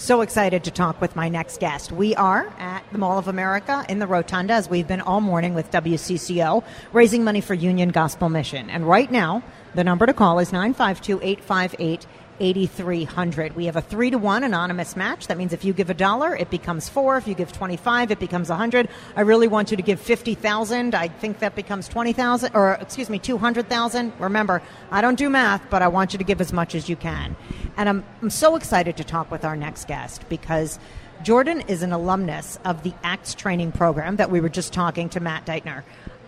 So excited to talk with my next guest. We are at the Mall of America in the Rotunda, as we've been all morning with WCCO, raising money for Union Gospel Mission. And right now, the number to call is 952 858 8300. We have a 3 to 1 anonymous match. That means if you give a dollar, it becomes 4. If you give 25, it becomes 100. I really want you to give 50,000. I think that becomes 20,000 or excuse me, 200,000. Remember, I don't do math, but I want you to give as much as you can. And I'm, I'm so excited to talk with our next guest because Jordan is an alumnus of the ACTS training program that we were just talking to Matt Deitner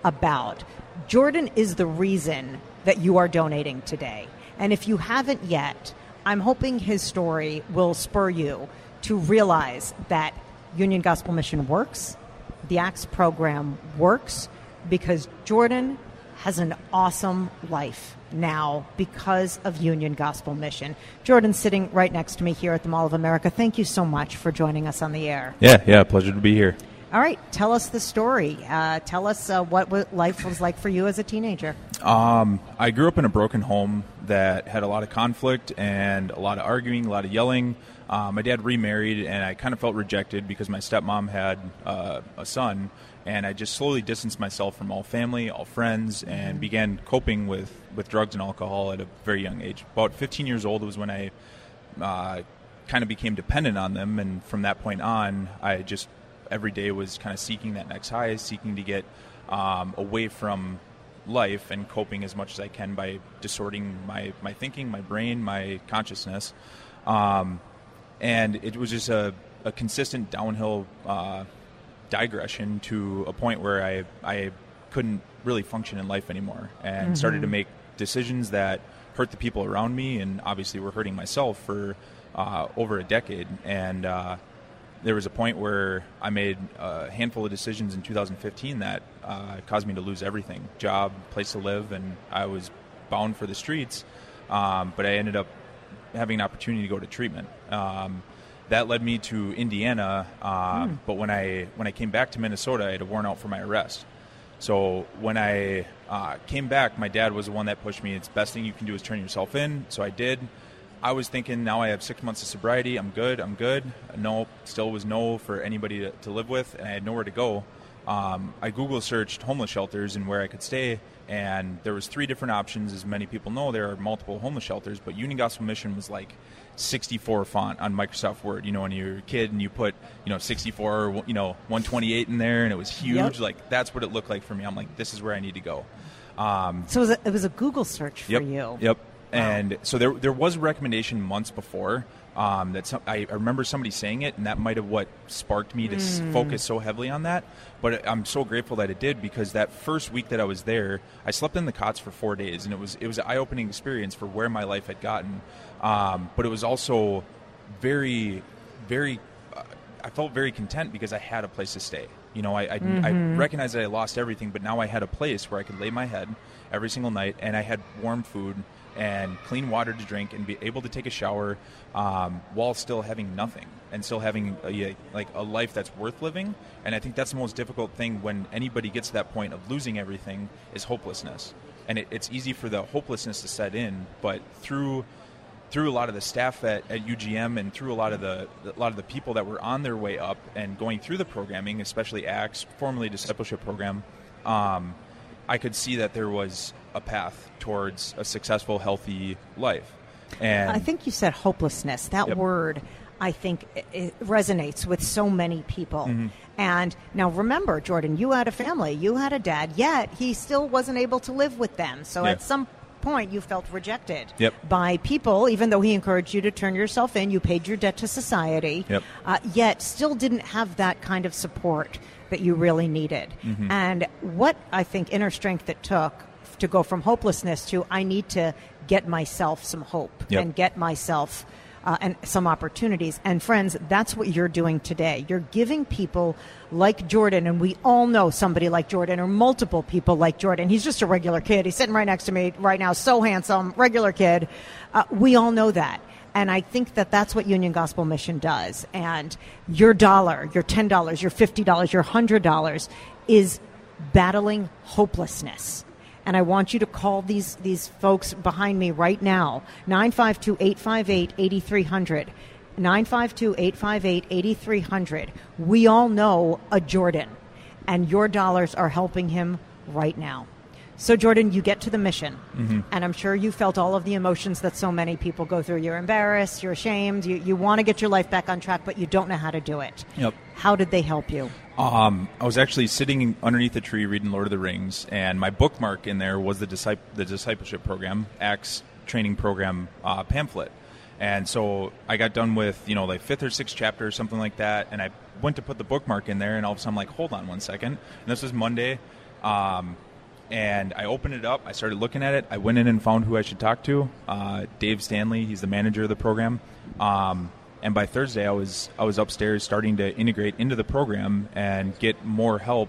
about. Jordan is the reason that you are donating today. And if you haven't yet, I'm hoping his story will spur you to realize that Union Gospel Mission works, the ACTS program works, because Jordan has an awesome life now because of Union Gospel Mission. Jordan, sitting right next to me here at the Mall of America, thank you so much for joining us on the air. Yeah, yeah, pleasure to be here. All right, tell us the story. Uh, tell us uh, what, life was like for you as a teenager. Um, I grew up in a broken home that had a lot of conflict and a lot of arguing, a lot of yelling. Uh, my dad remarried, and I kind of felt rejected because my stepmom had uh, a son, and I just slowly distanced myself from all family, all friends, and mm-hmm. began coping with, with drugs and alcohol at a very young age. About 15 years old was when I uh, kind of became dependent on them, and from that point on, I just every day was kind of seeking that next high, seeking to get um, away from life and coping as much as I can by distorting my, my thinking, my brain, my consciousness. Um, and it was just a, a consistent downhill uh, digression to a point where I, I couldn't really function in life anymore and mm-hmm. started to make decisions that hurt the people around me and obviously were hurting myself for uh, over a decade. And uh, there was a point where I made a handful of decisions in 2015 that uh, caused me to lose everything job, place to live, and I was bound for the streets. Um, but I ended up having an opportunity to go to treatment. Um, that led me to Indiana, uh, mm. but when I when I came back to Minnesota, I had a warrant out for my arrest. So when I uh, came back, my dad was the one that pushed me. It's best thing you can do is turn yourself in. So I did. I was thinking now I have six months of sobriety. I'm good. I'm good. No, still was no for anybody to, to live with, and I had nowhere to go. Um, I Google searched homeless shelters and where I could stay, and there was three different options. As many people know, there are multiple homeless shelters, but Union Gospel Mission was like 64 font on Microsoft Word. You know, when you're a kid and you put you know 64 or you know 128 in there, and it was huge. Yep. Like that's what it looked like for me. I'm like, this is where I need to go. Um, so it was, a, it was, a, Google search for yep, you. Yep. And so there, there was a recommendation months before um, that some, I, I, remember somebody saying it, and that might have what sparked me to mm. focus so heavily on that. But I'm so grateful that it did because that first week that I was there, I slept in the cots for four days, and it was it was an eye opening experience for where my life had gotten. Um, but it was also very, very. Uh, I felt very content because I had a place to stay. You know, I I, mm-hmm. I recognized that I lost everything, but now I had a place where I could lay my head every single night, and I had warm food and clean water to drink and be able to take a shower um, while still having nothing and still having a, like a life that's worth living. And I think that's the most difficult thing when anybody gets to that point of losing everything is hopelessness. And it, it's easy for the hopelessness to set in, but through through a lot of the staff at, at UGM and through a lot of the a lot of the people that were on their way up and going through the programming, especially ACTS, formerly discipleship program, um, I could see that there was a path towards a successful, healthy life. And I think you said hopelessness. That yep. word, I think, it resonates with so many people. Mm-hmm. And now remember, Jordan, you had a family, you had a dad, yet he still wasn't able to live with them. So yeah. at some point you felt rejected yep. by people, even though he encouraged you to turn yourself in. You paid your debt to society, yep. uh, yet still didn't have that kind of support that you really needed. Mm-hmm. And what I think inner strength it took to go from hopelessness to I need to get myself some hope yep. and get myself uh, and some opportunities. And friends, that's what you're doing today. You're giving people like Jordan, and we all know somebody like Jordan or multiple people like Jordan. He's just a regular kid. He's sitting right next to me right now, so handsome, regular kid. Uh, we all know that. And I think that that's what Union Gospel Mission does. And your dollar, your $10, your $50, your $100 is battling hopelessness. And I want you to call these, these folks behind me right now 952 858 8300. 952 858 8300. We all know a Jordan, and your dollars are helping him right now. So, Jordan, you get to the mission, mm-hmm. and I'm sure you felt all of the emotions that so many people go through. You're embarrassed, you're ashamed, you, you want to get your life back on track, but you don't know how to do it. Yep. How did they help you? Um, I was actually sitting underneath a tree reading Lord of the Rings, and my bookmark in there was the, disciple, the discipleship program, Acts training program uh, pamphlet. And so I got done with, you know, like fifth or sixth chapter or something like that, and I went to put the bookmark in there, and all of a sudden I'm like, hold on one second. And this was Monday. Um, and I opened it up. I started looking at it. I went in and found who I should talk to. Uh, Dave Stanley. He's the manager of the program. Um, and by Thursday, I was I was upstairs starting to integrate into the program and get more help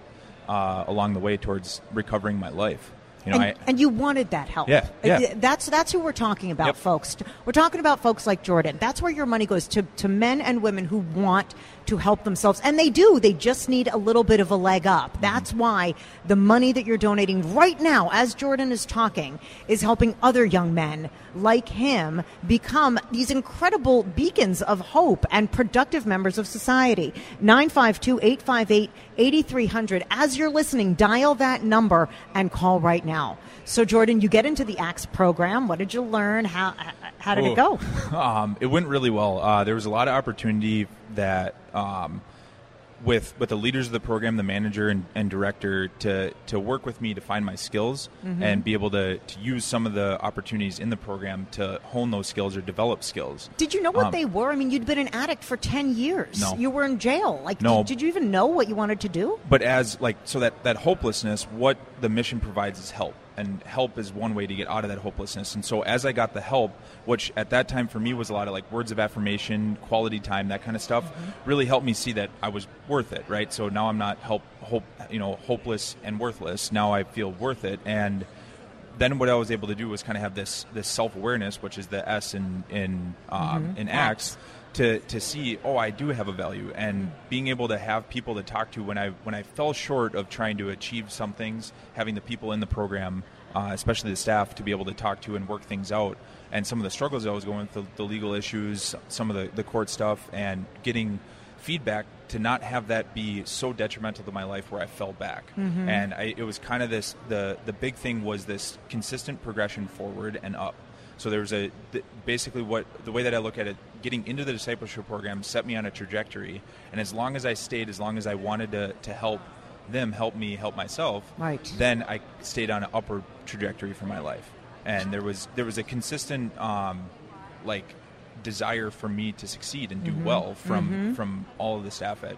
uh, along the way towards recovering my life. You know, and, I, and, you wanted that help. Yeah, yeah. Uh, that's that's who we're talking about, yep. folks. We're talking about folks like Jordan. That's where your money goes to to men and women who want to help themselves. And they do. They just need a little bit of a leg up. Mm-hmm. That's why the money that you're donating right now, as Jordan is talking, is helping other young men like him become these incredible beacons of hope and productive members of society. 952 858 8300. As you're listening, dial that number and call right now. So, Jordan, you get into the ACTS program. What did you learn? How, how did it go? Um, it went really well. Uh, there was a lot of opportunity that um, with with the leaders of the program, the manager and, and director, to to work with me to find my skills mm-hmm. and be able to, to use some of the opportunities in the program to hone those skills or develop skills. Did you know what um, they were? I mean, you'd been an addict for ten years. No. You were in jail. Like, no. did, did you even know what you wanted to do? But as like so that that hopelessness, what the mission provides is help and help is one way to get out of that hopelessness. And so as I got the help, which at that time for me was a lot of like words of affirmation, quality time, that kind of stuff, mm-hmm. really helped me see that I was worth it, right? So now I'm not help hope, you know, hopeless and worthless. Now I feel worth it and then what I was able to do was kind of have this this self awareness, which is the S in in um, mm-hmm. in Acts, to to see oh I do have a value and being able to have people to talk to when I when I fell short of trying to achieve some things having the people in the program uh, especially the staff to be able to talk to and work things out and some of the struggles I was going through the legal issues some of the, the court stuff and getting feedback to not have that be so detrimental to my life where I fell back mm-hmm. and I, it was kind of this the the big thing was this consistent progression forward and up so there was a basically what the way that I look at it, getting into the discipleship program set me on a trajectory, and as long as I stayed, as long as I wanted to to help them help me help myself, right. then I stayed on an upward trajectory for my life, and there was there was a consistent um, like desire for me to succeed and do mm-hmm. well from mm-hmm. from all of the staff at,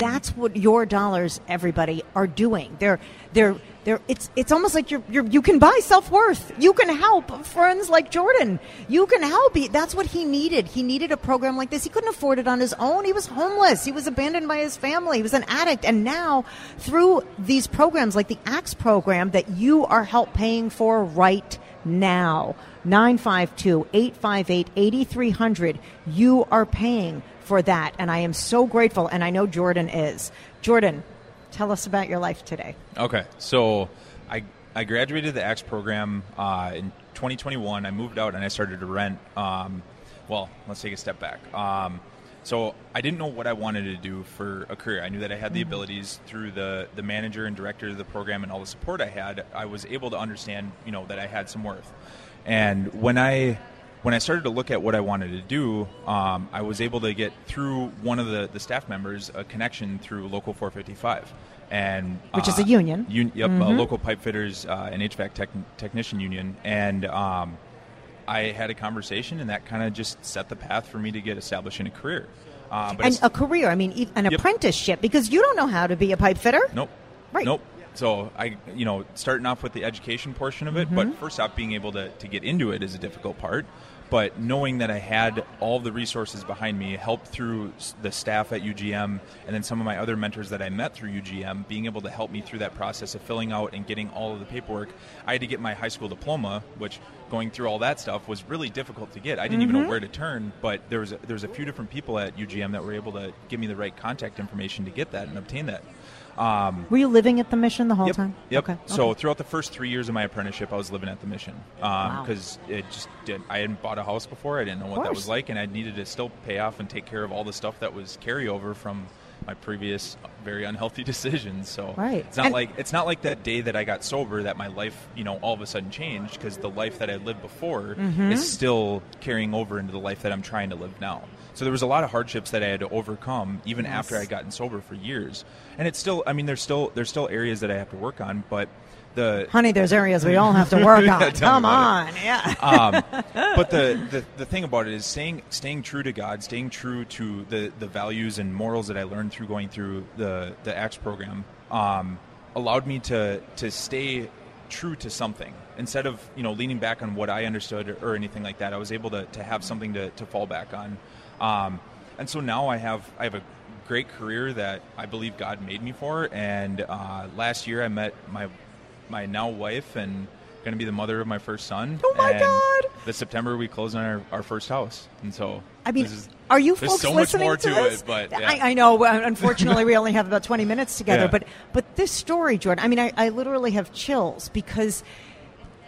That's what your dollars, everybody, are doing. They're they're they're it's it's almost like you're, you're you can buy self worth. You can help friends like Jordan. You can help. He, that's what he needed. He needed a program like this. He couldn't afford it on his own. He was homeless. He was abandoned by his family. He was an addict. And now, through these programs like the ACTS program that you are help paying for right now, 952 858 8300, you are paying for that. And I am so grateful, and I know Jordan is. Jordan, tell us about your life today. Okay. So I, I graduated the ACTS program uh, in 2021. I moved out and I started to rent. Um, well, let's take a step back. Um, so I didn't know what I wanted to do for a career. I knew that I had the mm-hmm. abilities through the the manager and director of the program and all the support I had. I was able to understand, you know, that I had some worth. And when I when I started to look at what I wanted to do, um, I was able to get through one of the, the staff members a connection through Local 455. And, Which is a union. Un- yep, mm-hmm. local pipe fitters uh, and HVAC tech- technician union. And um, I had a conversation, and that kind of just set the path for me to get established in a career. Uh, and a career, I mean, an yep. apprenticeship, because you don't know how to be a pipe fitter. Nope. Right. Nope. So I, you know, starting off with the education portion of it, mm-hmm. but first off, being able to, to get into it is a difficult part. But knowing that I had all the resources behind me, helped through the staff at UGM, and then some of my other mentors that I met through UGM, being able to help me through that process of filling out and getting all of the paperwork. I had to get my high school diploma, which going through all that stuff was really difficult to get. I didn't mm-hmm. even know mm-hmm. where to turn, but there was a, there was a few different people at UGM that were able to give me the right contact information to get that and obtain that. Um, Were you living at the mission the whole yep, time? Yep. Okay. So okay. throughout the first three years of my apprenticeship, I was living at the mission because um, wow. it just did. I hadn't bought a house before. I didn't know what that was like, and I needed to still pay off and take care of all the stuff that was carryover from my previous very unhealthy decisions. So right. it's not and like it's not like that day that I got sober that my life, you know, all of a sudden changed because the life that I lived before mm-hmm. is still carrying over into the life that I'm trying to live now. So there was a lot of hardships that I had to overcome even yes. after I gotten sober for years. And it's still I mean there's still there's still areas that I have to work on, but the honey, there's areas we all have to work on. Come on, it. yeah. um, but the, the the thing about it is staying staying true to God, staying true to the the values and morals that I learned through going through the the Acts program um, allowed me to to stay true to something instead of you know leaning back on what I understood or, or anything like that. I was able to to have something to to fall back on. Um, and so now I have I have a great career that I believe God made me for. And uh, last year I met my my now wife and going to be the mother of my first son. Oh my and God! This September we close on our, our first house, and so I mean, is, are you folks so listening much more to, to it? But yeah. I, I, know. Unfortunately, we only have about twenty minutes together. Yeah. But but this story, Jordan. I mean, I, I literally have chills because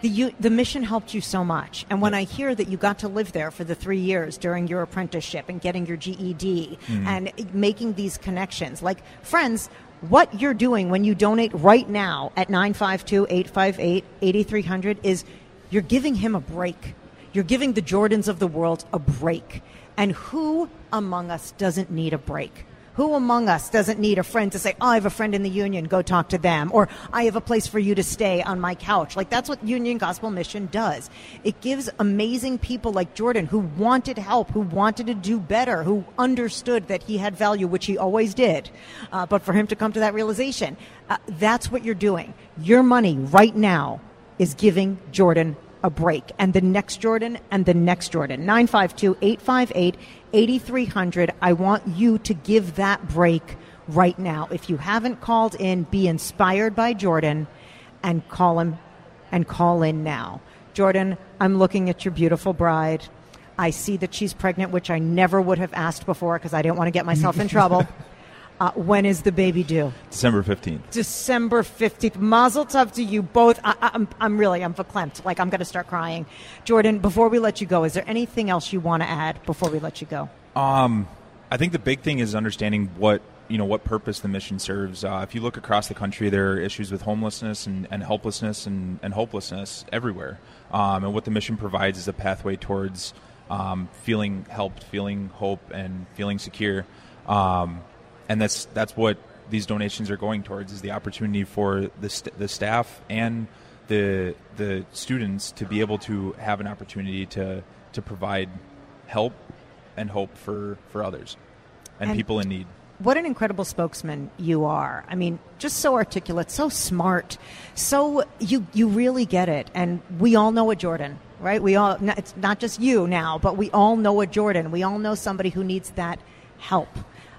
the you, the mission helped you so much. And when I hear that you got to live there for the three years during your apprenticeship and getting your GED mm-hmm. and making these connections, like friends, what you're doing when you donate right now at 952 858 8300 is you're giving him a break. You're giving the Jordans of the world a break. And who among us doesn't need a break? Who among us doesn't need a friend to say, oh, I have a friend in the union, go talk to them, or I have a place for you to stay on my couch? Like that's what Union Gospel Mission does. It gives amazing people like Jordan who wanted help, who wanted to do better, who understood that he had value, which he always did. Uh, but for him to come to that realization, uh, that's what you're doing. Your money right now is giving Jordan a break. And the next Jordan and the next Jordan. 952 858 8300. I want you to give that break right now. If you haven't called in, be inspired by Jordan and call him and call in now. Jordan, I'm looking at your beautiful bride. I see that she's pregnant, which I never would have asked before because I didn't want to get myself in trouble. Uh, when is the baby due? December 15th. December 15th. Mazel tov to you both. I, am I'm, I'm really, I'm verklempt. Like, I'm going to start crying. Jordan, before we let you go, is there anything else you want to add before we let you go? Um, I think the big thing is understanding what you know what purpose the mission serves. Uh, if you look across the country, there are issues with homelessness and, and helplessness and, and hopelessness everywhere. Um, and what the mission provides is a pathway towards um, feeling helped, feeling hope, and feeling secure. Um, and that's that's what these donations are going towards is the opportunity for the st- the staff and the the students to be able to have an opportunity to to provide help and hope for for others and, and people in need what an incredible spokesman you are. I mean, just so articulate, so smart, so you you really get it. And we all know a Jordan, right? We all it's not just you now, but we all know a Jordan. We all know somebody who needs that help.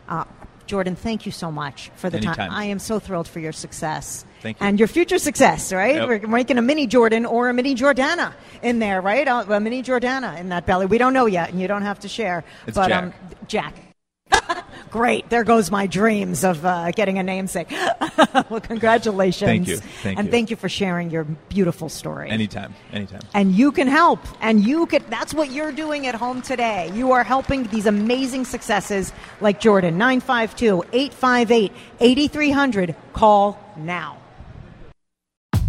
Uh, Jordan, thank you so much for the Anytime. time. I am so thrilled for your success. Thank you. And your future success, right? Yep. We're making a mini Jordan or a mini Jordana in there, right? A mini Jordana in that belly. We don't know yet, and you don't have to share. It's but Jack. um Jack. Great. There goes my dreams of uh, getting a namesake. well, congratulations. Thank you. Thank and you. thank you for sharing your beautiful story. Anytime. Anytime. And you can help. And you can that's what you're doing at home today. You are helping these amazing successes like Jordan 952 858 8300. Call now.